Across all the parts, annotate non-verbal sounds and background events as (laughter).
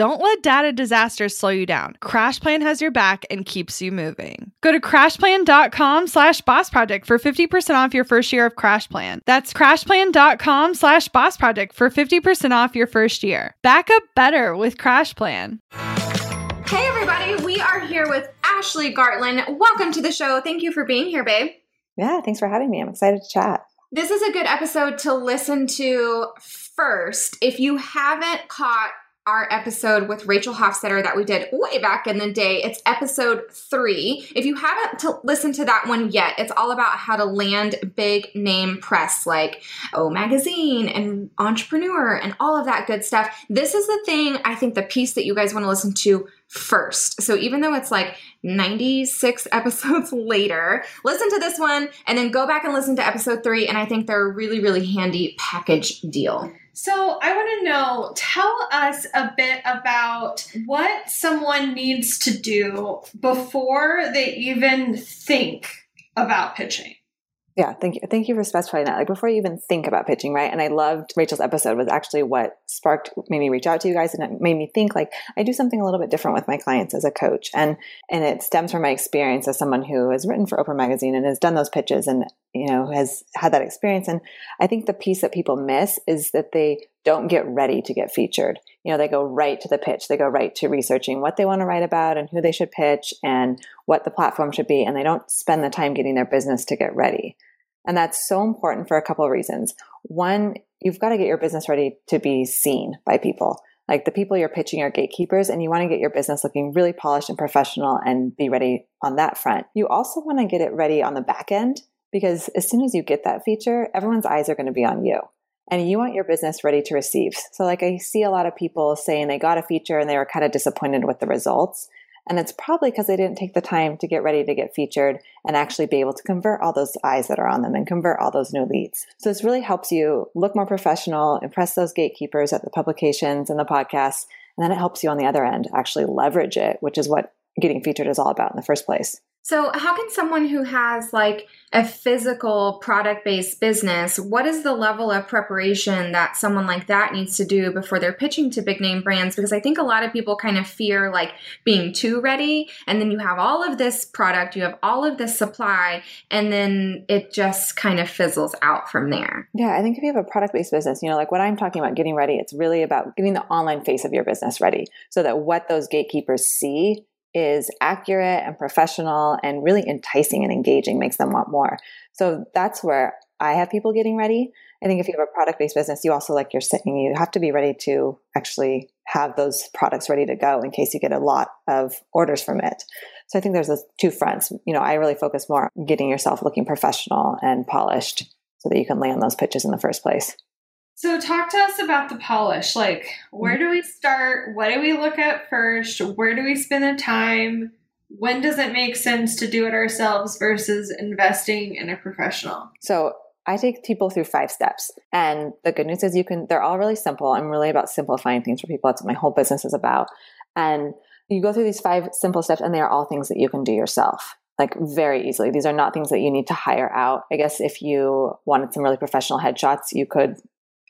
Don't let data disasters slow you down. CrashPlan has your back and keeps you moving. Go to crashplan.com slash boss project for 50% off your first year of CrashPlan. That's crashplan.com slash boss project for 50% off your first year. Back up better with CrashPlan. Hey everybody, we are here with Ashley Gartland. Welcome to the show. Thank you for being here, babe. Yeah, thanks for having me. I'm excited to chat. This is a good episode to listen to first. If you haven't caught our episode with Rachel Hofstetter that we did way back in the day. It's episode three. If you haven't listened to that one yet, it's all about how to land big name press like O Magazine and Entrepreneur and all of that good stuff. This is the thing, I think, the piece that you guys want to listen to first. So even though it's like 96 (laughs) episodes later, listen to this one and then go back and listen to episode three. And I think they're a really, really handy package deal. So, I want to know tell us a bit about what someone needs to do before they even think about pitching. Yeah, thank you. Thank you for specifying that. Like before you even think about pitching, right? And I loved Rachel's episode was actually what sparked made me reach out to you guys and it made me think like I do something a little bit different with my clients as a coach. And and it stems from my experience as someone who has written for Oprah magazine and has done those pitches and you know has had that experience. And I think the piece that people miss is that they don't get ready to get featured. You know, they go right to the pitch. They go right to researching what they want to write about and who they should pitch and what the platform should be. And they don't spend the time getting their business to get ready. And that's so important for a couple of reasons. One, you've got to get your business ready to be seen by people. Like the people you're pitching are gatekeepers, and you want to get your business looking really polished and professional and be ready on that front. You also want to get it ready on the back end because as soon as you get that feature, everyone's eyes are going to be on you and you want your business ready to receive. So, like, I see a lot of people saying they got a feature and they were kind of disappointed with the results. And it's probably because they didn't take the time to get ready to get featured and actually be able to convert all those eyes that are on them and convert all those new leads. So this really helps you look more professional, impress those gatekeepers at the publications and the podcasts. And then it helps you on the other end actually leverage it, which is what getting featured is all about in the first place. So, how can someone who has like a physical product based business, what is the level of preparation that someone like that needs to do before they're pitching to big name brands? Because I think a lot of people kind of fear like being too ready, and then you have all of this product, you have all of this supply, and then it just kind of fizzles out from there. Yeah, I think if you have a product based business, you know, like what I'm talking about getting ready, it's really about getting the online face of your business ready so that what those gatekeepers see is accurate and professional and really enticing and engaging makes them want more. So that's where I have people getting ready. I think if you have a product based business, you also, like you're you have to be ready to actually have those products ready to go in case you get a lot of orders from it. So I think there's those two fronts. You know, I really focus more on getting yourself looking professional and polished so that you can land those pitches in the first place. So, talk to us about the polish. Like, where do we mm-hmm. start? What do we look at first? Where do we spend the time? When does it make sense to do it ourselves versus investing in a professional? So, I take people through five steps. And the good news is you can, they're all really simple. I'm really about simplifying things for people. That's what my whole business is about. And you go through these five simple steps, and they are all things that you can do yourself. like very easily. These are not things that you need to hire out. I guess if you wanted some really professional headshots, you could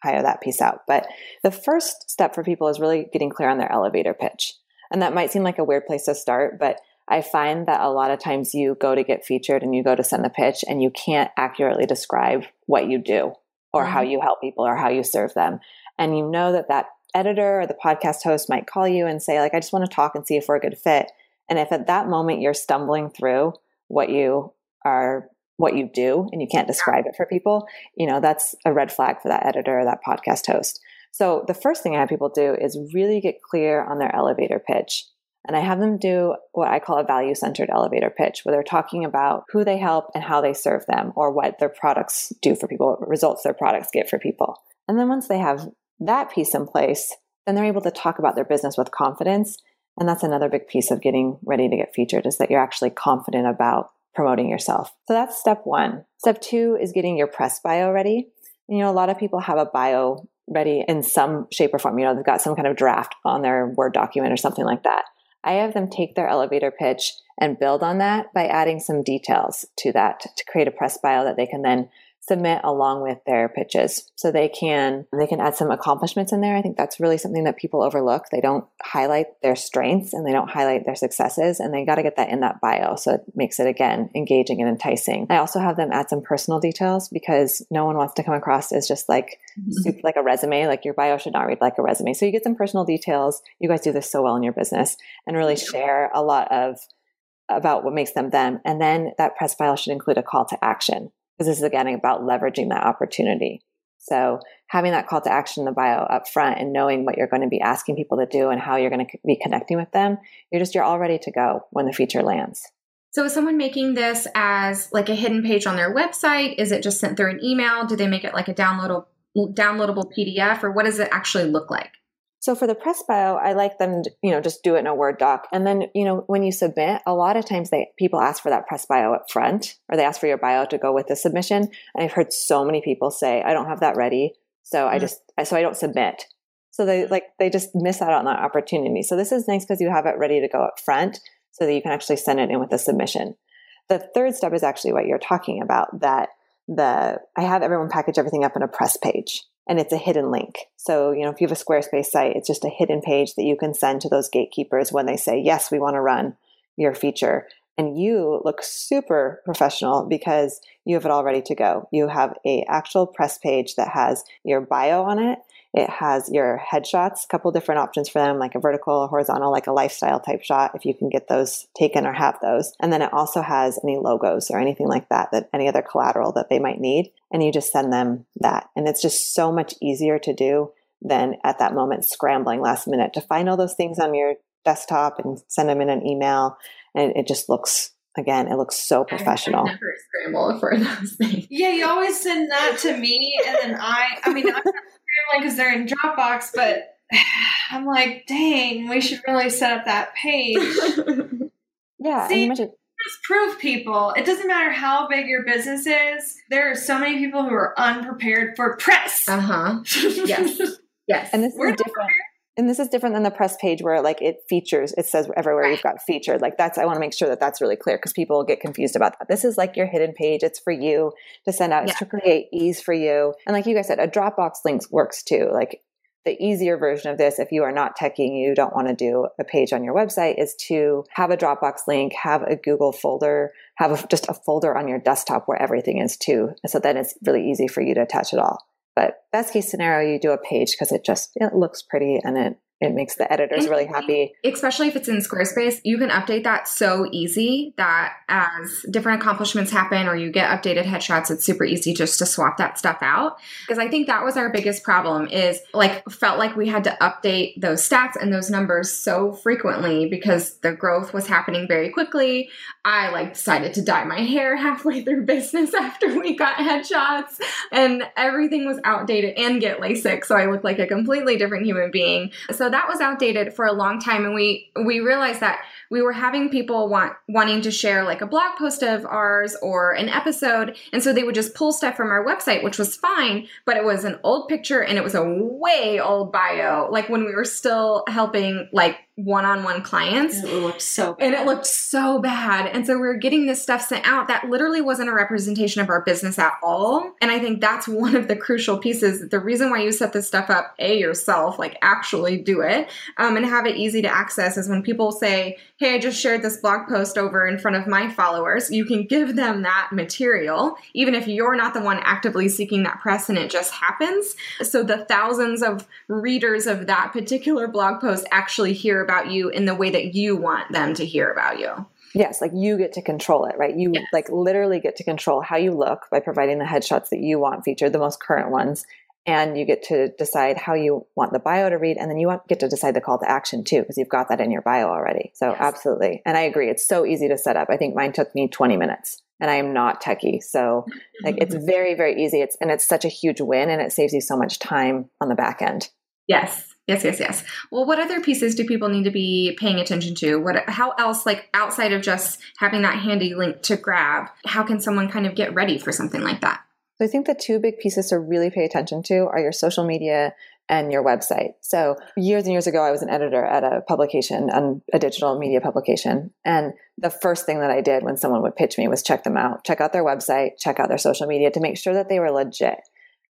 hire that piece out. But the first step for people is really getting clear on their elevator pitch. And that might seem like a weird place to start, but I find that a lot of times you go to get featured and you go to send the pitch and you can't accurately describe what you do or mm-hmm. how you help people or how you serve them. And you know that that editor or the podcast host might call you and say like I just want to talk and see if we're a good fit. And if at that moment you're stumbling through what you are what you do and you can't describe it for people, you know, that's a red flag for that editor or that podcast host. So the first thing I have people do is really get clear on their elevator pitch. And I have them do what I call a value centered elevator pitch, where they're talking about who they help and how they serve them, or what their products do for people, what results their products get for people. And then once they have that piece in place, then they're able to talk about their business with confidence and that's another big piece of getting ready to get featured is that you're actually confident about promoting yourself. So that's step one. Step two is getting your press bio ready. You know, a lot of people have a bio ready in some shape or form. You know, they've got some kind of draft on their Word document or something like that. I have them take their elevator pitch and build on that by adding some details to that to create a press bio that they can then submit along with their pitches so they can they can add some accomplishments in there. I think that's really something that people overlook. They don't highlight their strengths and they don't highlight their successes and they got to get that in that bio so it makes it again engaging and enticing. I also have them add some personal details because no one wants to come across as just like mm-hmm. like a resume like your bio should not read like a resume. So you get some personal details. You guys do this so well in your business and really share a lot of about what makes them them. And then that press bio should include a call to action because this is again about leveraging that opportunity. So having that call to action in the bio up front and knowing what you're going to be asking people to do and how you're going to be connecting with them, you're just you're all ready to go when the feature lands. So is someone making this as like a hidden page on their website? Is it just sent through an email? Do they make it like a downloadable downloadable PDF or what does it actually look like? So for the press bio, I like them, to, you know, just do it in a Word doc. And then, you know, when you submit, a lot of times they people ask for that press bio up front, or they ask for your bio to go with the submission. And I've heard so many people say, "I don't have that ready," so mm-hmm. I just, so I don't submit. So they like they just miss out on that opportunity. So this is nice because you have it ready to go up front, so that you can actually send it in with a submission. The third step is actually what you're talking about. That the I have everyone package everything up in a press page and it's a hidden link. So, you know, if you have a Squarespace site, it's just a hidden page that you can send to those gatekeepers when they say, yes, we want to run your feature. And you look super professional because you have it all ready to go. You have a actual press page that has your bio on it it has your headshots, a couple different options for them, like a vertical, a horizontal, like a lifestyle type shot, if you can get those taken or have those. And then it also has any logos or anything like that, that any other collateral that they might need. And you just send them that. And it's just so much easier to do than at that moment scrambling last minute to find all those things on your desktop and send them in an email. And it just looks again, it looks so professional. I never scramble for those things. Yeah, you always send that to me, and then I. I mean, I'm not scrambling because they're in Dropbox, but (sighs) I'm like, dang, we should really set up that page. (laughs) yeah, See, just prove people. It doesn't matter how big your business is. There are so many people who are unprepared for press. Uh huh. Yes. (laughs) Yes. And this We're is different. Prepared and this is different than the press page where like it features it says everywhere right. you've got featured like that's i want to make sure that that's really clear because people get confused about that this is like your hidden page it's for you to send out yeah. it's to create ease for you and like you guys said a dropbox links works too like the easier version of this if you are not teching you don't want to do a page on your website is to have a dropbox link have a google folder have a, just a folder on your desktop where everything is too so then it's really easy for you to attach it all. But best case scenario, you do a page because it just it looks pretty and it it makes the editors really happy. Especially if it's in Squarespace, you can update that so easy that as different accomplishments happen or you get updated headshots, it's super easy just to swap that stuff out. Because I think that was our biggest problem is like felt like we had to update those stats and those numbers so frequently because the growth was happening very quickly. I like decided to dye my hair halfway through business (laughs) after we got headshots and everything was outdated and get LASIK. So I looked like a completely different human being. So that was outdated for a long time and we we realized that we were having people want wanting to share like a blog post of ours or an episode and so they would just pull stuff from our website which was fine but it was an old picture and it was a way old bio like when we were still helping like one-on-one clients And It looked so bad. and it looked so bad. And so we were getting this stuff sent out that literally wasn't a representation of our business at all. And I think that's (laughs) one of the crucial pieces. The reason why you set this stuff up, A, yourself, like actually do it um, and have it easy to access is when people say, Hey, I just shared this blog post over in front of my followers, you can give them that material, even if you're not the one actively seeking that press and it just happens. So the thousands of readers of that particular blog post actually hear about you in the way that you want them to hear about you. Yes, like you get to control it, right? You Yes. like literally get to control how you look by providing the headshots that you want featured, the most current ones. And you get to decide how you want the bio to read. And then you want, get to decide the call to action too, because you've got that in your bio already. So Yes. absolutely. And I agree. It's so easy to set up. I think mine took me 20 minutes and I am not techie. So like it's (laughs) very, very easy. It's, and it's such a huge win and it saves you so much time on the back end. Yes. Yes, yes, yes. Well, what other pieces do people need to be paying attention to? What how else like outside of just having that handy link to grab, how can someone kind of get ready for something like that? So I think the two big pieces to really pay attention to are your social media and your website. So years and years ago, I was an editor at a publication, um, a digital media publication. And the first thing that I did when someone would pitch me was check them out, check out their website, check out their social media to make sure that they were legit.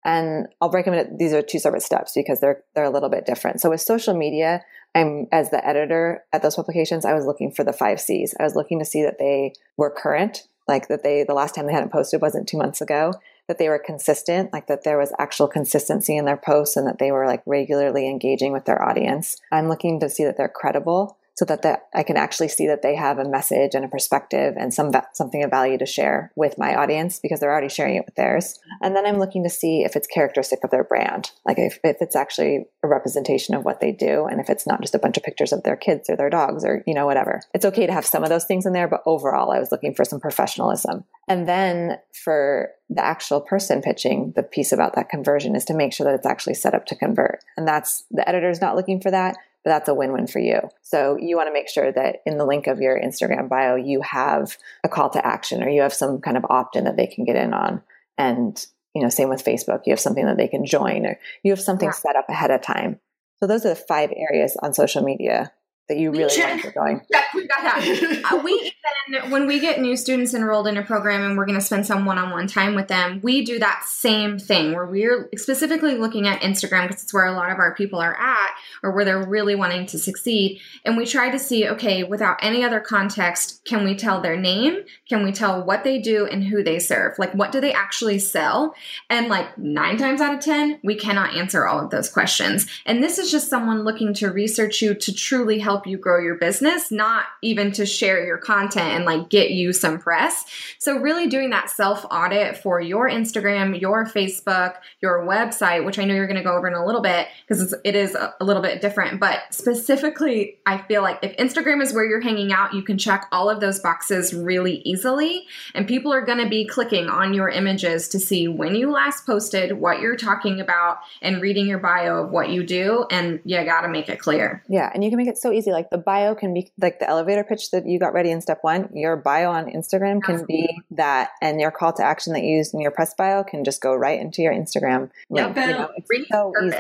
And I'll break them these are two separate steps because they're they're a little bit different. So with social media, I'm as the editor at those publications, I was looking for the five C's. I was looking to see that they were current, like that they the last time they hadn't posted wasn't two months ago, that they were consistent, like that there was actual consistency in their posts and that they were like regularly engaging with their audience. I'm looking to see that they're credible so that that I can actually see that they have a message and a perspective and some something of value to share with my audience because they're already sharing it with theirs. And then I'm looking to see if it's characteristic of their brand, like if, if it's actually a representation of what they do and if it's not just a bunch of pictures of their kids or their dogs or you know whatever. It's okay to have some of those things in there, but overall I was looking for some professionalism. And then for the actual person pitching, the piece about that conversion is to make sure that it's actually set up to convert. And that's the editor's not looking for that, that's a win-win for you. So you want to make sure that in the link of your Instagram bio, you have a call to action or you have some kind of opt-in that they can get in on. And, you know, same with Facebook, you have something that they can join or you have something Yeah. set up ahead of time. So those are the five areas on social media that you really want to get going. Yeah, we got that. (laughs) Uh, we even when we get new students enrolled in a program and we're going to spend some one-on-one time with them, we do that same thing where we're specifically looking at Instagram because it's where a lot of our people are at or where they're really wanting to succeed. And we try to see, okay, without any other context, can we tell their name? Can we tell what they do and who they serve? Like, what do they actually sell? And like nine times out of 10, we cannot answer all of those questions. And this is just someone looking to research you to truly help you grow your business, not even to share your content and like get you some press. So, really doing that self audit for your Instagram, your Facebook, your website, which I know you're going to go over in a little bit because it is a a little bit different. But specifically, I feel like if Instagram is where you're hanging out, you can check all of those boxes really easily. And people are going to be clicking on your images to see when you last posted, what you're talking about, and reading your bio of what you do. And you got to make it clear. Yeah, and you can make it so easy. Like the bio can be like the elevator pitch that you got ready in step one. Your bio on Instagram can be that, and your call to action that you used in your press bio can just go right into your Instagram Yeah, link. you know, it's so easy.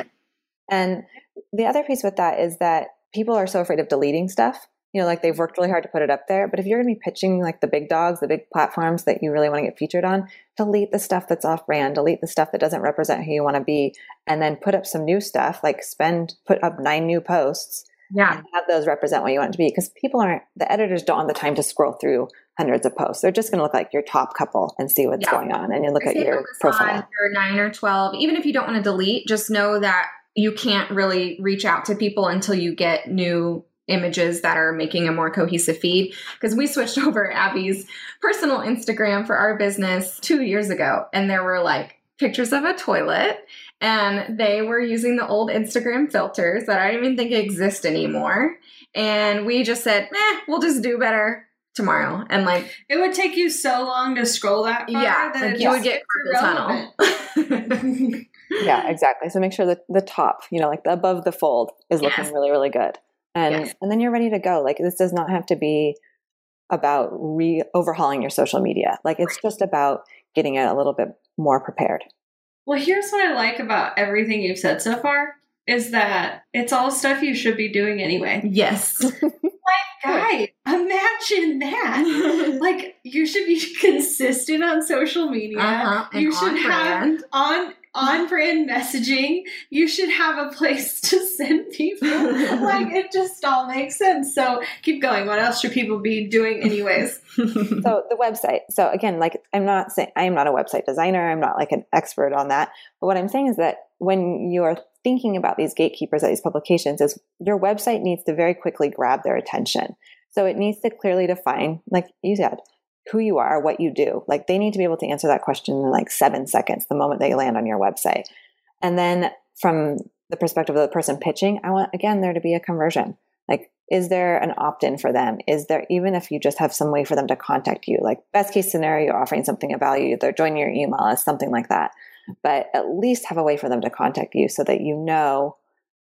And the other piece with that is that people are so afraid of deleting stuff. You know, like they've worked really hard to put it up there. But if you're going to be pitching like the big dogs, the big platforms that you really want to get featured on, delete the stuff that's off brand, delete the stuff that doesn't represent who you want to be, and then put up some new stuff. Like spend, put up nine new posts Yeah. and have those represent what you want it to be. Because people aren't, the editors don't have the time to scroll through hundreds of posts. They're just going to look like your top couple and see what's Yeah. going on. And you look I at your profile. on your nine or 12. Even if you don't want to delete, just know that you can't really reach out to people until you get new images that are making a more cohesive feed. Because we switched (laughs) over Abby's personal Instagram for our business two years ago, and there were like pictures of a toilet. And they were using the old Instagram filters that I don't even think exist anymore. And we just said, eh, we'll just do better tomorrow. And like, It would take you so long to scroll that far yeah, that like it's you would get just carpal tunnel. yeah, exactly. So make sure that the top, you know, like the above the fold is looking Yes. really, really good. And Yes. and then you're ready to go. Like this does not have to be about re overhauling your social media. Like it's just about getting it a little bit more prepared. Well, here's what I like about everything you've said so far is that it's all stuff you should be doing anyway. Yes. (laughs) Like, guy, imagine that. (laughs) like you should be consistent on social media. Uh-huh. You should have on on brand messaging. You should have a place (laughs) to send people. like it just all makes sense. So keep going. What else should people be doing anyways? (laughs) so the website so again like i'm not saying i'm not a website designer i'm not like an expert on that but what i'm saying is that when you're thinking about these gatekeepers at these publications is your website needs to very quickly grab their attention so it needs to clearly define like you said who you are what you do. Like they need to be able to answer that question in like seven seconds the moment they land on your website. And then from the perspective of the person pitching i want again there to be a conversion. Like is there an opt-in for them? Is there even if you just have some way for them to contact you like best case scenario you're offering something of value they're joining your email list something like that. But at least have a way for them to contact you so that you know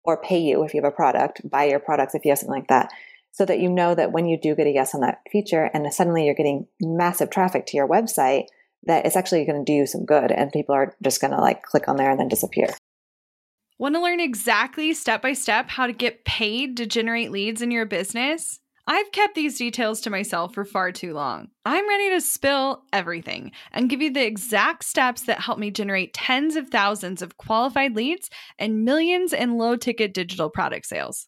or pay you if you have a product buy your products if you have something like that so that you know that when you do get a yes on that feature and suddenly you're getting massive traffic to your website that it's actually going to do you some good and people are just going to like click on there and then disappear Want to learn exactly step by step how to get paid to generate leads in your business? I've kept these details to myself for far too long. I'm ready to spill everything and give you the exact steps that help me generate tens of thousands of qualified leads and millions in low ticket digital product sales.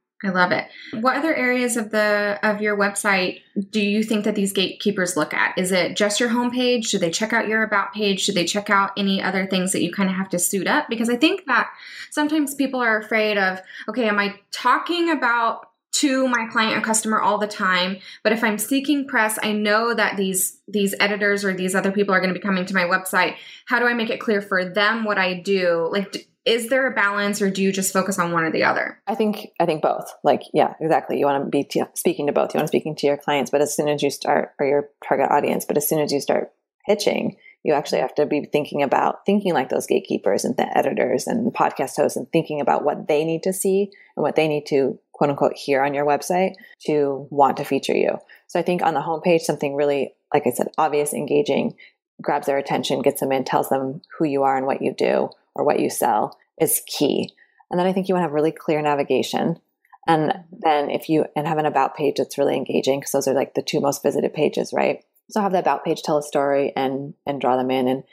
I love it. What other areas of the of your website do you think that these gatekeepers look at? Is it just your homepage? Should they check out your about page? Should they check out any other things that you kind of have to suit up? Because I think that sometimes people are afraid of, okay, am I talking about to my client or customer all the time but if i'm seeking press i know that these these editors or these other people are going to be coming to my website how do i make it clear for them what i do like is there a balance or do you just focus on one or the other I think I think both. Like, yeah, exactly. You want to be t- speaking to both. You want to speaking to your clients, but as soon as you start, or your target audience, but as soon as you start pitching, you actually have to be thinking about thinking like those gatekeepers and the editors and the podcast hosts, and thinking about what they need to see and what they need to quote unquote hear on your website to want to feature you. So I think on the homepage, something really, like I said, obvious, engaging, grabs their attention, gets them in, tells them who you are and what you do or what you sell is key. And then I think you want to have really clear navigation. And then if you and have an about page that's really engaging, because those are like the two most visited pages, right? So have the about page tell a story and and draw them in. And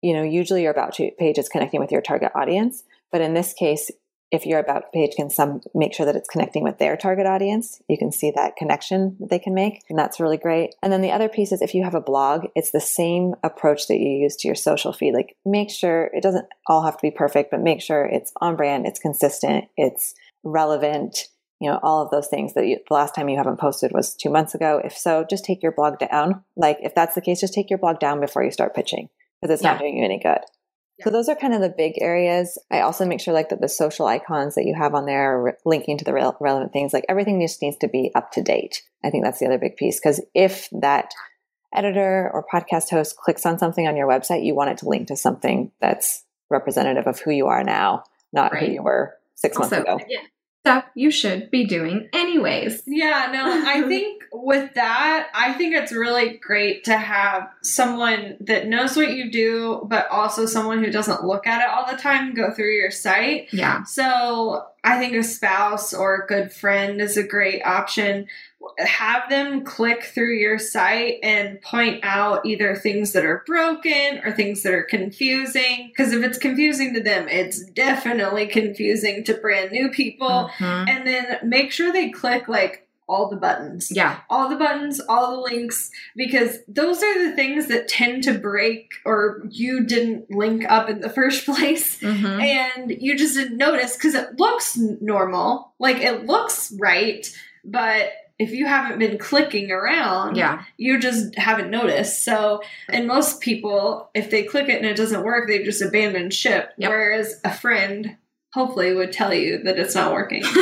you know, usually your about page is connecting with your target audience, but in this case, if your about page can some make sure that it's connecting with their target audience you can see that connection that they can make and that's really great. And then the other piece is if you have a blog it's the same approach that you use to your social feed. Like make sure it doesn't all have to be perfect but make sure it's on brand it's consistent it's relevant you know all of those things that you, the last time you haven't posted was two months ago. If so just take your blog down. Like if that's the case just take your blog down before you start pitching because it's Yeah. not doing you any good so those are kind of the big areas. I also make sure like that the social icons that you have on there are re- linking to the rel- relevant things. Like everything just needs to be up to date. I think that's the other big piece because if that editor or podcast host clicks on something on your website, you want it to link to something that's representative of who you are now, not who you were six months ago. again, stuff you should be doing anyways Yeah, no, I (laughs) think with that, I think it's really great to have someone that knows what you do, but also someone who doesn't look at it all the time go through your site. yeah So I think a spouse or a good friend is a great option. Have them click through your site and point out either things that are broken or things that are confusing. Because if it's confusing to them, it's definitely confusing to brand new people. Mhm. And then make sure they click like all the buttons yeah all the buttons, all the links, because those are the things that tend to break or you didn't link up in the first (laughs) place. Mhm. And you just didn't notice because it looks normal, like it looks right, but if you haven't been clicking around, yeah you just haven't noticed. So, and most people, if they click it and it doesn't work, they just abandon ship. Yep. Whereas a friend hopefully would tell you that it's not working. (laughs)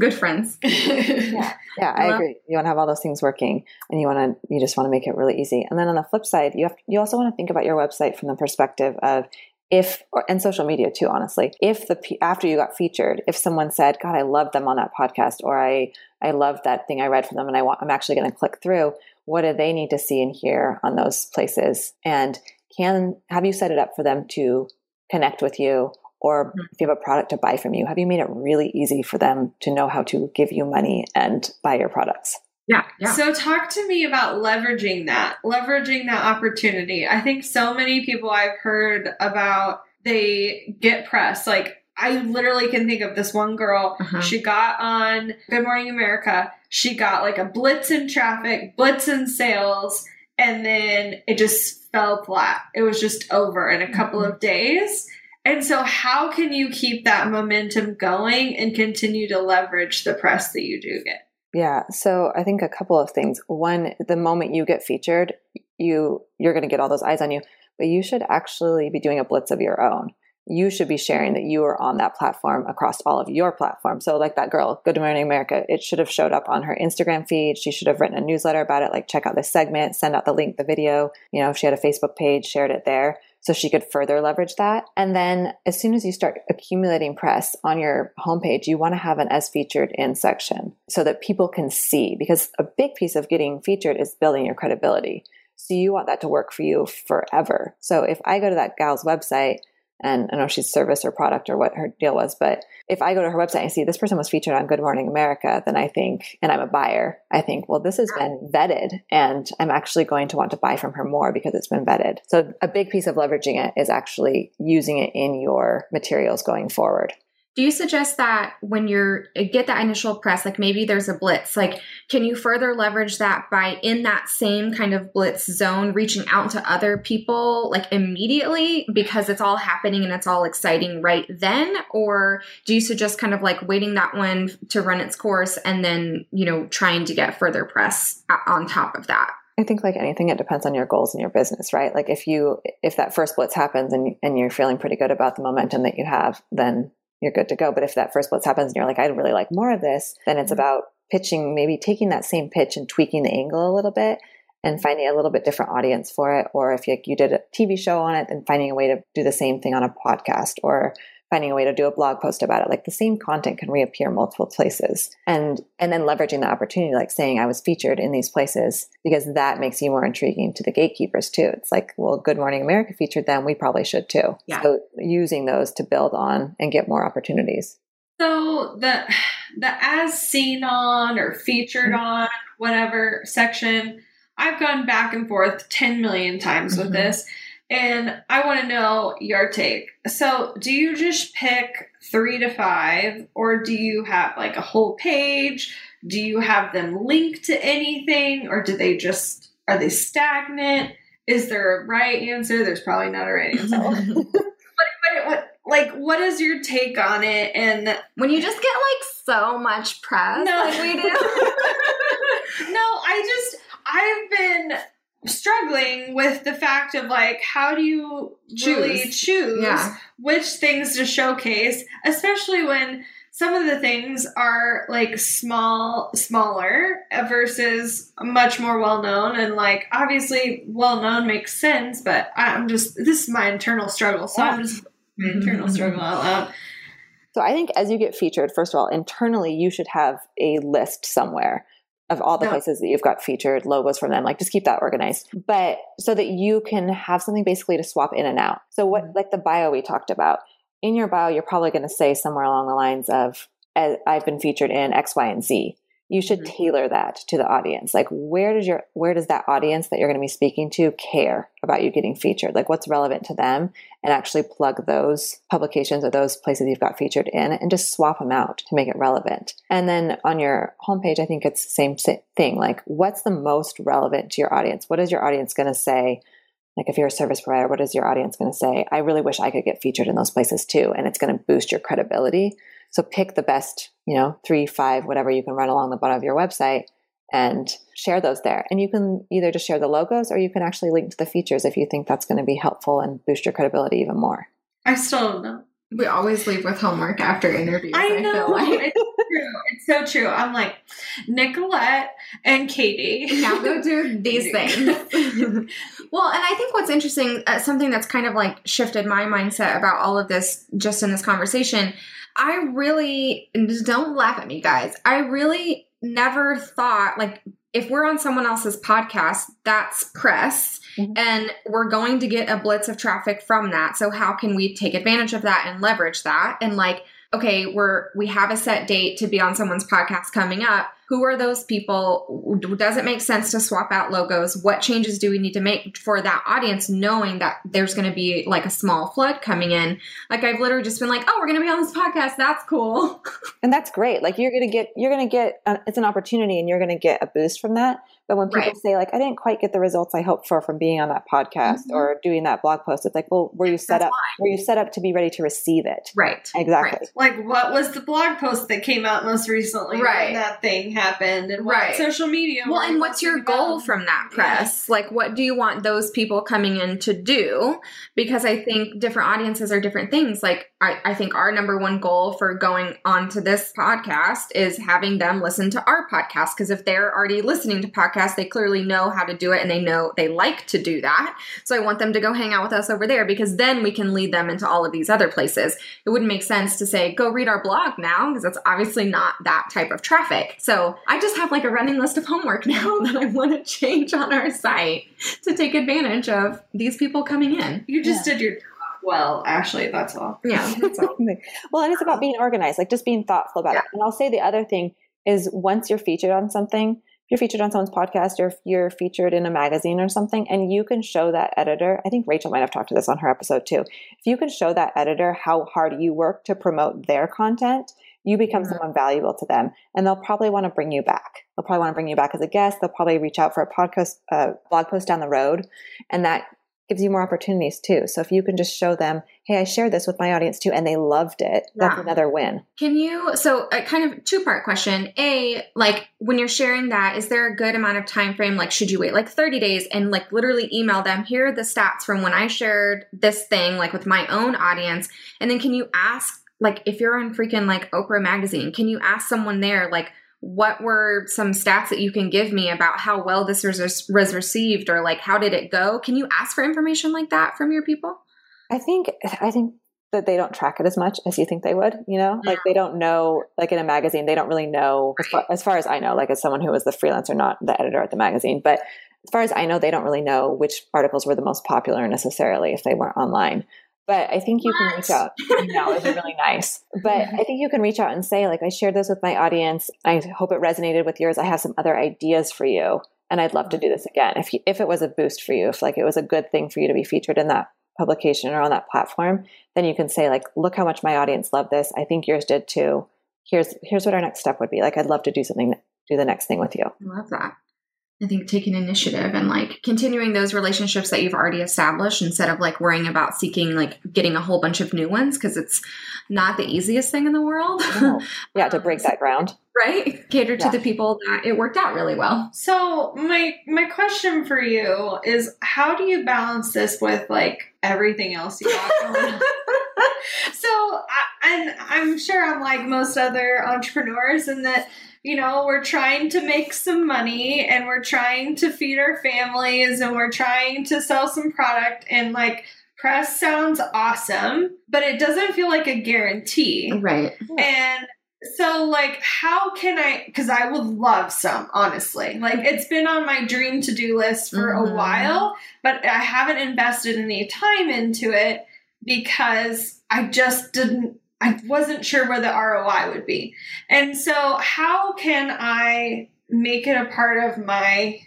good friends (laughs) Yeah, yeah, I Well- agree. You want to have all those things working, and you want to you just want to make it really easy. And then on the flip side, you have you also want to think about your website from the perspective of if or, and social media too. Honestly, if the after you got featured, if someone said, "God, I love them on that podcast," or "I I love that thing I read from them," and I want I'm actually going to click through. What do they need to see and hear on those places? And can have you set it up for them to connect with you? Or if you have a product to buy from you, have you made it really easy for them to know how to give you money and buy your products? yeah yeah So talk to me about leveraging that, leveraging that opportunity. I think so many people I've heard about they get press. Like I literally can think of this one girl. Uh-huh. She got on Good Morning America. She got like a blitz in traffic, blitz in sales, and then it just fell flat. It was just over in a couple of days. And so, how can you keep that momentum going and continue to leverage the press that you do get? Yeah, so I think a couple of things. One, the moment you get featured, you you're going to get all those eyes on you, but you should actually be doing a blitz of your own. You should be sharing that you are on that platform across all of your platforms. So, like that girl, Good Morning America, it should have showed up on her Instagram feed. She should have written a newsletter about it, like check out this segment, send out the link, the video. You know, if she had a Facebook page, shared it there so she could further leverage that. And then as soon as you start accumulating press on your homepage, you want to have an as featured in section so that people can see because a big piece of getting featured is building your credibility. So you want that to work for you forever. So if I go to that gal's website and I don't know if she's service or product or what her deal was, but if I go to her website and see this person was featured on Good Morning America, then I think, and I'm a buyer, I think, well, this has been vetted and I'm actually going to want to buy from her more because it's been vetted. So a big piece of leveraging it is actually using it in your materials going forward. Do you suggest that when you're uh, get that initial press like maybe there's a blitz like can you further leverage that by in that same kind of blitz zone reaching out to other people like immediately because it's all happening and it's all exciting right then or do you suggest kind of like waiting that one to run its course and then you know trying to get further press uh, on top of that I think like anything, it depends on your goals and your business, right? Like if you if that first blitz happens and and you're feeling pretty good about the momentum that you have, then you're good to go. But if that first blitz happens and you're like, I'd really like more of this, then it's mm-hmm. about pitching, maybe taking that same pitch and tweaking the angle a little bit and finding a little bit different audience for it. Or if you, you did a TV show on it, then finding a way to do the same thing on a podcast or finding a way to do a blog post about it. Like the same content can reappear multiple places. And and then leveraging the opportunity like saying i was featured in these places because that makes you more intriguing to the gatekeepers too. It's like well good morning america featured them. We probably should too. Yeah. so using those to build on and get more opportunities. So the the as seen on or featured mm-hmm. on whatever section i've gone back and forth 10 million times with mm-hmm. this and I want to know your take. So, do you just pick three to five, or do you have like a whole page? Do you have them linked to anything, or do they just are they stagnant? Is there a right answer? There's probably not a right (laughs) answer. what, what, what, like, what is your take on it? And when you just get like so much press, no, like we do. (laughs) no, I just I've been struggling with the fact of like how do you choose. really choose yeah. which things to showcase especially when some of the things are like small smaller versus much more well known and like obviously well known makes sense but i'm just this is my internal struggle so i'm just my internal mm-hmm. struggle out loud so i think as you get featured first of all internally you should have a list somewhere of all the places that you've got featured logos from them like just keep that organized. But so that you can have something basically to swap in and out. So what mm-hmm. like the bio we talked about in your bio you're probably going to say somewhere along the lines of i've been featured in x y and z you should mm-hmm. tailor that to the audience. Like where does your where does that audience that you're going to be speaking to care about you getting featured? Like what's relevant to them? And actually plug those publications or those places you've got featured in and just swap them out to make it relevant. And then on your homepage i think it's the same thing. Like what's the most relevant to your audience? What is your audience going to say? Like if you're a service provider what is your audience going to say? I really wish i could get featured in those places too and it's going to boost your credibility so pick the best, you know, three, five, whatever you can run along the bottom of your website and share those there. And you can either just share the logos or you can actually link to the features if you think that's going to be helpful and boost your credibility even more. I still don't know. We always leave with homework after interviews. I know. I like. it's true. It's so true. I'm like, Nicolette and Katie. Now go do (laughs) these things. well, and I think what's interesting, uh, something that's kind of like shifted my mindset about all of this just in this conversation I really, just don't laugh at me, guys. I really never thought, like, if we're on someone else's podcast, that's press. Mm-hmm. And we're going to get a blitz of traffic from that. So, how can we take advantage of that and leverage that? And, like, okay, we're we have a set date to be on someone's podcast coming up. Who are those people? Does it make sense to swap out logos? What changes do we need to make for that audience, knowing that there's going to be like a small flood coming in? Like I've literally just been like, oh, we're going to be on this podcast. That's cool. (laughs) And that's great. Like you're going to get, you're going to get, uh, it's an opportunity, and you're going to get a boost from that. But when people right. say like, I didn't quite get the results I hoped for from being on that podcast mm-hmm. or doing that blog post, it's like, well, were you set That's up? Why. Were you set up to be ready to receive it? Right. Exactly. Right. Like, what was the blog post that came out most recently? Right. that thing happened, and right. social media. Well, and what's your goal about? from that press? Like, what do you want those people coming in to do? Because I think different audiences are different things. Like, I, I think our number one goal for going on to this podcast is having them listen to our podcast. Because if they're already listening to podcasts they clearly know how to do it and they know they like to do that. So I want them to go hang out with us over there because then we can lead them into all of these other places. It wouldn't make sense to say, go read our blog now because that's obviously not that type of traffic. So I just have like a running list of homework (laughs) now that I want to change on our site to take advantage of these people coming in. You just yeah. did your well, Ashley, that's all. Yeah, (laughs) that's all. well, and it's about being organized, like just being thoughtful about yeah. it. And I'll say the other thing is once you're featured on something, you're featured on someone's podcast or if you're featured in a magazine or something, and you can show that editor, I think Rachel might have talked to this on her episode too. If you can show that editor how hard you work to promote their content, you become mm-hmm. someone valuable to them and they'll probably want to bring you back they'll probably want to bring you back as a guest they'll probably reach out for a podcast uh, blog post down the road and that gives you more opportunities too. So if you can just show them hey i shared this with my audience too and they loved it that's another win. Can you so a kind of two part question. A like when you're sharing that is there a good amount of time frame? Like should you wait like 30 days and like literally email them here are the stats from when i shared this thing like with my own audience? And then can you ask like if you're on freaking like Oprah magazine, can you ask someone there like what were some stats that you can give me about how well this was, was received or like how did it go? Can you ask for information like that from your people? I think I think that they don't track it as much as you think they would, you know? Yeah. Like they don't know like in a magazine, they don't really know as far, as far as I know, like as someone who was the freelancer, not the editor at the magazine, but as far as I know, they don't really know which articles were the most popular necessarily if they weren't online. But I think you what? can reach out. No, it's really (laughs) nice. But I think you can reach out and say, like, I shared this with my audience. I hope it resonated with yours. I have some other ideas for you, and I'd love to do this again. If you, if it was a boost for you, if like it was a good thing for you to be featured in that publication or on that platform, then you can say, like, look how much my audience loved this. I think yours did too. Here's here's what our next step would be. Like, I'd love to do something, do the next thing with you. I love that. I think taking initiative and like continuing those relationships that you've already established instead of like worrying about seeking like getting a whole bunch of new ones because it's not the easiest thing in the world. No. (laughs) Yeah, to (laughs) break that ground. Right? Cater to yeah. the people that it worked out really well. So my my question for you is how do you balance this with like everything else you got going on? (laughs) (laughs) so I, and I'm sure I'm like most other entrepreneurs in that you know, we're trying to make some money and we're trying to feed our families and we're trying to sell some product and like press sounds awesome, but it doesn't feel like a guarantee. Right. And so like how can I cuz I would love some, honestly. Like it's been on my dream to-do list for mm-hmm. a while, but I haven't invested any time into it because I just didn't I wasn't sure where the ROI would be. And so, how can I make it a part of my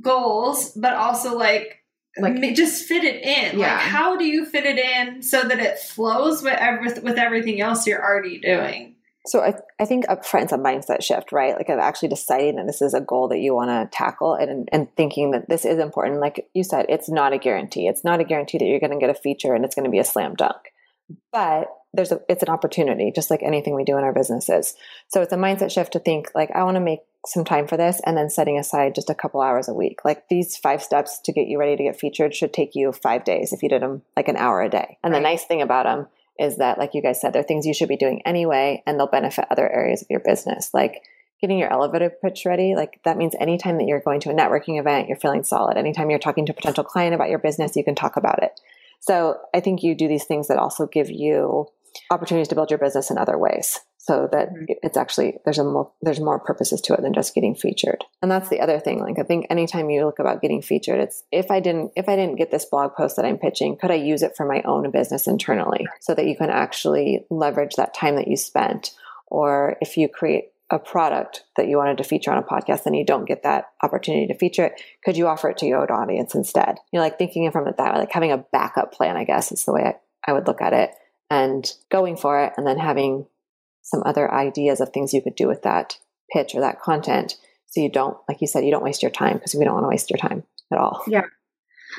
goals, but also like, like just fit it in? Yeah. Like, how do you fit it in so that it flows with, with everything else you're already doing? So I, I think up front it's a mindset shift, right? Like of actually deciding that this is a goal that you want to tackle and, and thinking that this is important. Like you said, it's not a guarantee. It's not a guarantee that you're going to get a feature and it's going to be a slam dunk. But there's a it's an opportunity just like anything we do in our businesses so it's a mindset shift to think like i want to make some time for this and then setting aside just a couple hours a week like these five steps to get you ready to get featured should take you five days if you did them like an hour a day and right. the nice thing about them is that like you guys said they're things you should be doing anyway and they'll benefit other areas of your business like getting your elevator pitch ready. Like that means anytime that you're going to a networking event you're feeling solid. Anytime you're talking to a potential client about your business you can talk about it. So i think you do these things that also give you opportunities to build your business in other ways so that mm-hmm. it's actually there's a more, there's more purposes to it than just getting featured. And that's the other thing. Like i think anytime you look about getting featured it's if i didn't if i didn't get this blog post that i'm pitching could i use it for my own business internally so that you can actually leverage that time that you spent? Or if you create a product that you wanted to feature on a podcast and you don't get that opportunity to feature it could you offer it to your own audience instead? You're like thinking from it that way like having a backup plan i guess is the way I, I would look at it. And going for it and then having some other ideas of things you could do with that pitch or that content. So you don't like you said you don't waste your time because we don't want to waste your time at all. Yeah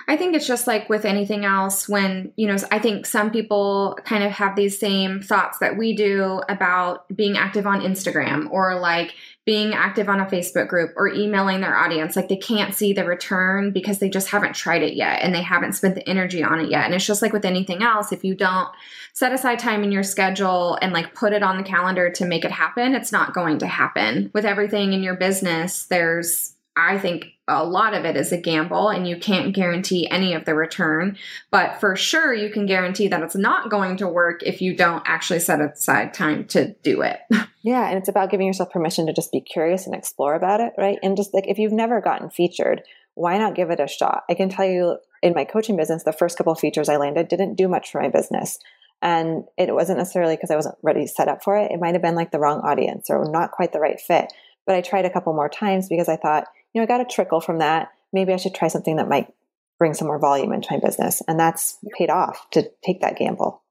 I think it's just like with anything else when, you know, I think some people kind of have these same thoughts that we do about being active on Instagram or like being active on a Facebook group or emailing their audience. Like they can't see the return because they just haven't tried it yet and they haven't spent the energy on it yet. And it's just like with anything else, if you don't set aside time in your schedule and like put it on the calendar to make it happen, it's not going to happen. With everything in your business, there's I think a lot of it is a gamble and you can't guarantee any of the return. But for sure, you can guarantee that it's not going to work if you don't actually set aside time to do it. (laughs) Yeah. And it's about giving yourself permission to just be curious and explore about it, right? And just like if you've never gotten featured, why not give it a shot? I can tell you in my coaching business, the first couple features I landed didn't do much for my business. And it wasn't necessarily because I wasn't ready set up for it. It might have been like the wrong audience or not quite the right fit But I tried a couple more times because I thought, you know, I got a trickle from that. Maybe I should try something that might bring some more volume into my business. And that's paid off to take that gamble.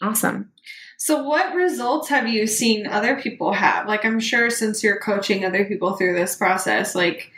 Awesome. So, what results have you seen other people have? Like, I'm sure since you're coaching other people through this process, like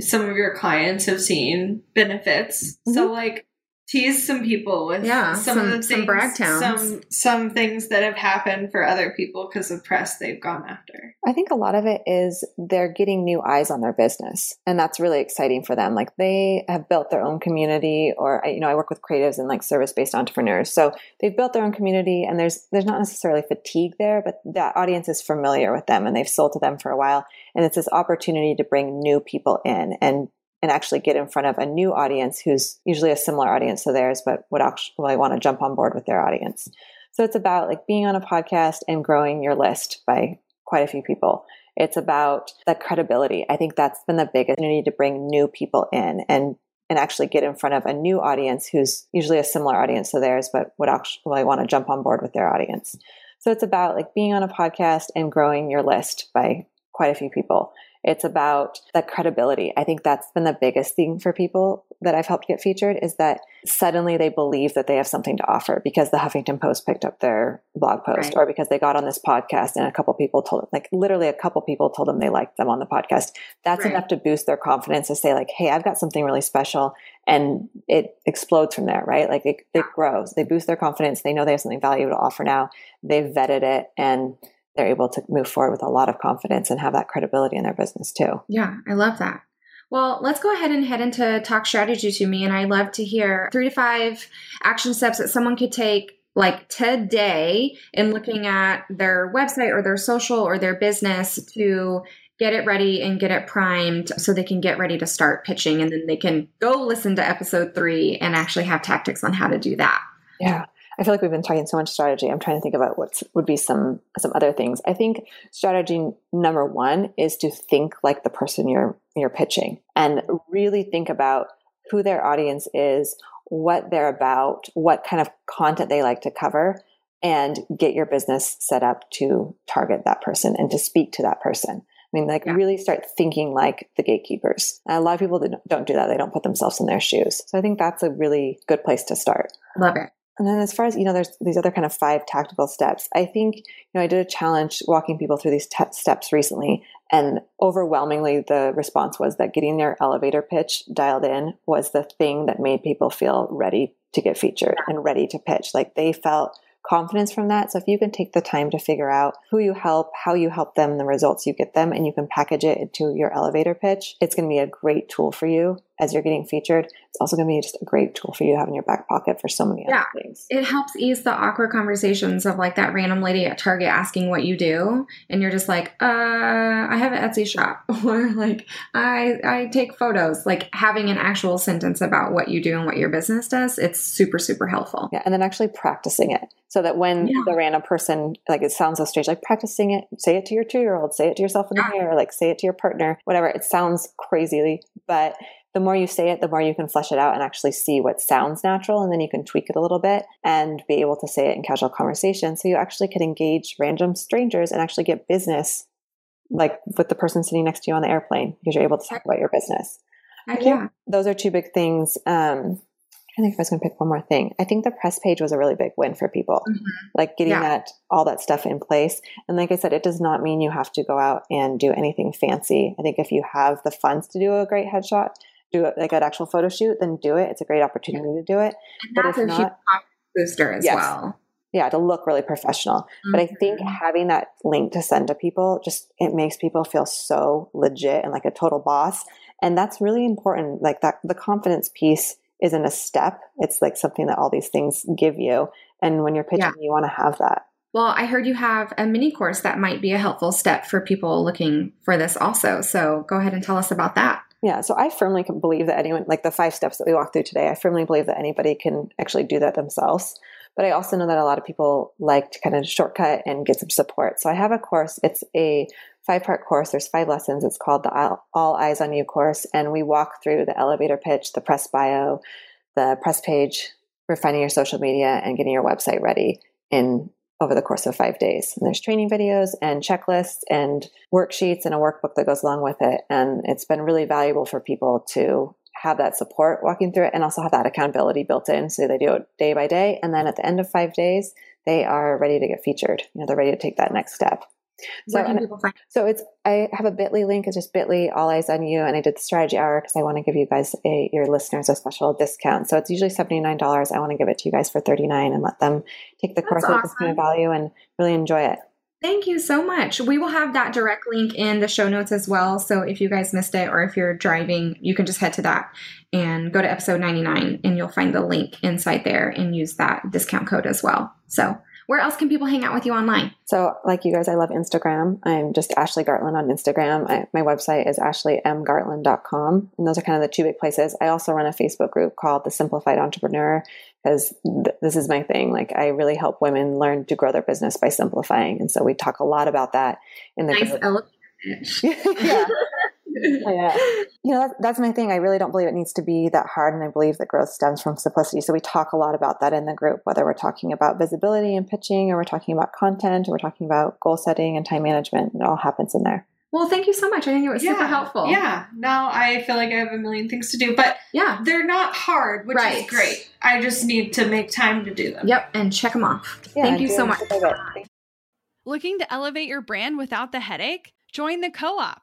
some of your clients have seen benefits. Mm-hmm. So, like, tease some people with yeah, some, some of the things, some brag towns. some some things that have happened for other people because of press they've gone after. I think a lot of it is they're getting new eyes on their business, and that's really exciting for them. Like they have built their own community, or you know, I work with creatives and like service based entrepreneurs, so they've built their own community, and there's there's not necessarily fatigue there, but that audience is familiar with them, and they've sold to them for a while, and it's this opportunity to bring new people in and and actually get in front of a new audience who's usually a similar audience to theirs, but would actually want to jump on board with their audience. So it's about like being on a podcast and growing your list by quite a few people. It's about the credibility. I think that's been the biggest You need to bring new people in and and actually get in front of a new audience who's usually a similar audience to theirs, but would actually want to jump on board with their audience. So it's about like being on a podcast and growing your list by quite a few people. It's about the credibility. I think that's been the biggest thing for people that I've helped get featured is that suddenly they believe that they have something to offer because the Huffington Post picked up their blog post right. or because they got on this podcast and a couple people told like literally a couple people told them they liked them on the podcast. That's right. enough to boost their confidence to say like, Hey, I've got something really special and it explodes from there, right? Like it, it grows. They boost their confidence. They know they have something valuable to offer now. They've vetted it and they're able to move forward with a lot of confidence and have that credibility in their business too. Yeah, I love that. Well, let's go ahead and head into talk strategy to me. And I love to hear three to five action steps that someone could take like today in looking at their website or their social or their business to get it ready and get it primed so they can get ready to start pitching and then they can go listen to episode three and actually have tactics on how to do that. Yeah. I feel like we've been talking so much strategy. I'm trying to think about what would be some some other things. I think strategy number one is to think like the person you're you're pitching and really think about who their audience is, what they're about, what kind of content they like to cover, and get your business set up to target that person and to speak to that person. I mean, like yeah. really start thinking like the gatekeepers. And a lot of people don't do that. They don't put themselves in their shoes. So I think that's a really good place to start. Love it. And then as far as, you know, there's these other kind of five tactical steps. I think, you know, I did a challenge walking people through these t- steps recently. And overwhelmingly, the response was that getting their elevator pitch dialed in was the thing that made people feel ready to get featured and ready to pitch. Like they felt confidence from that. So if you can take the time to figure out who you help, how you help them, the results you get them, and you can package it into your elevator pitch, it's going to be a great tool for you as you're getting featured. It's also going to be just a great tool for you to have in your back pocket for so many yeah, other things. It helps ease the awkward conversations of like that random lady at Target asking what you do, and you're just like, uh, I have an Etsy shop, (laughs) or like I I take photos. Like having an actual sentence about what you do and what your business does, it's super super helpful. Yeah, and then actually practicing it so that when yeah. the random person like it sounds so strange, like practicing it, say it to your two year old, say it to yourself in the yeah. mirror, like say it to your partner, whatever. It sounds crazily, but the more you say it, the more you can flesh it out and actually see what sounds natural. And then you can tweak it a little bit and be able to say it in casual conversation. So you actually could engage random strangers and actually get business like with the person sitting next to you on the airplane because you're able to talk about your business. Heck yeah. Those are two big things. Um, I think if I was going to pick one more thing, I think the press page was a really big win for people. Mm-hmm. Like getting yeah. that all that stuff in place. And like I said, it does not mean you have to go out and do anything fancy. I think if you have the funds to do a great headshot, do it like an actual photo shoot, then do it. It's a great opportunity to do it. And but if not, booster as yes. well. Yeah, to look really professional. Mm-hmm. But I think mm-hmm. having that link to send to people just it makes people feel so legit and like a total boss. And that's really important. Like that the confidence piece isn't a step. It's like something that all these things give you. And when you're pitching, yeah. you want to have that. Well, I heard you have a mini course that might be a helpful step for people looking for this also. So go ahead and tell us about that. Yeah, so I firmly believe that anyone, like the five steps that we walked through today, I firmly believe that anybody can actually do that themselves. But I also know that a lot of people like to kind of shortcut and get some support. So I have a course. It's a five part course. There's five lessons. It's called the All Eyes on You course. And we walk through the elevator pitch, the press bio, the press page, refining your social media, and getting your website ready in over the course of five days. And there's training videos and checklists and worksheets and a workbook that goes along with it. And it's been really valuable for people to have that support walking through it and also have that accountability built in. So they do it day by day. And then at the end of five days, they are ready to get featured. You know, they're ready to take that next step. So, Where can find? so it's I have a Bitly link. It's just Bitly All Eyes on You, and I did the strategy hour because I want to give you guys a your listeners a special discount. So it's usually seventy nine dollars. I want to give it to you guys for thirty nine and let them take the That's course at this kind of value and really enjoy it. Thank you so much. We will have that direct link in the show notes as well. So if you guys missed it or if you're driving, you can just head to that and go to episode 99 and you'll find the link inside there and use that discount code as well. So where else can people hang out with you online? So, like you guys, I love Instagram. I'm just Ashley Gartland on Instagram. I, my website is ashleymgartland.com. And those are kind of the two big places. I also run a Facebook group called The Simplified Entrepreneur because th- this is my thing. Like, I really help women learn to grow their business by simplifying. And so we talk a lot about that in the Nice group. (laughs) yeah. (laughs) yeah. You know, that's, that's my thing. I really don't believe it needs to be that hard. And I believe that growth stems from simplicity. So we talk a lot about that in the group, whether we're talking about visibility and pitching, or we're talking about content, or we're talking about goal setting and time management. It all happens in there. Well, thank you so much. I think it was super helpful. Yeah. Now I feel like I have a million things to do, but Yeah. they're not hard, which Right. is great. I just need to make time to do them. Yep. And check them off. Yeah, Thank you so much. Looking to elevate your brand without the headache? Join the Co op,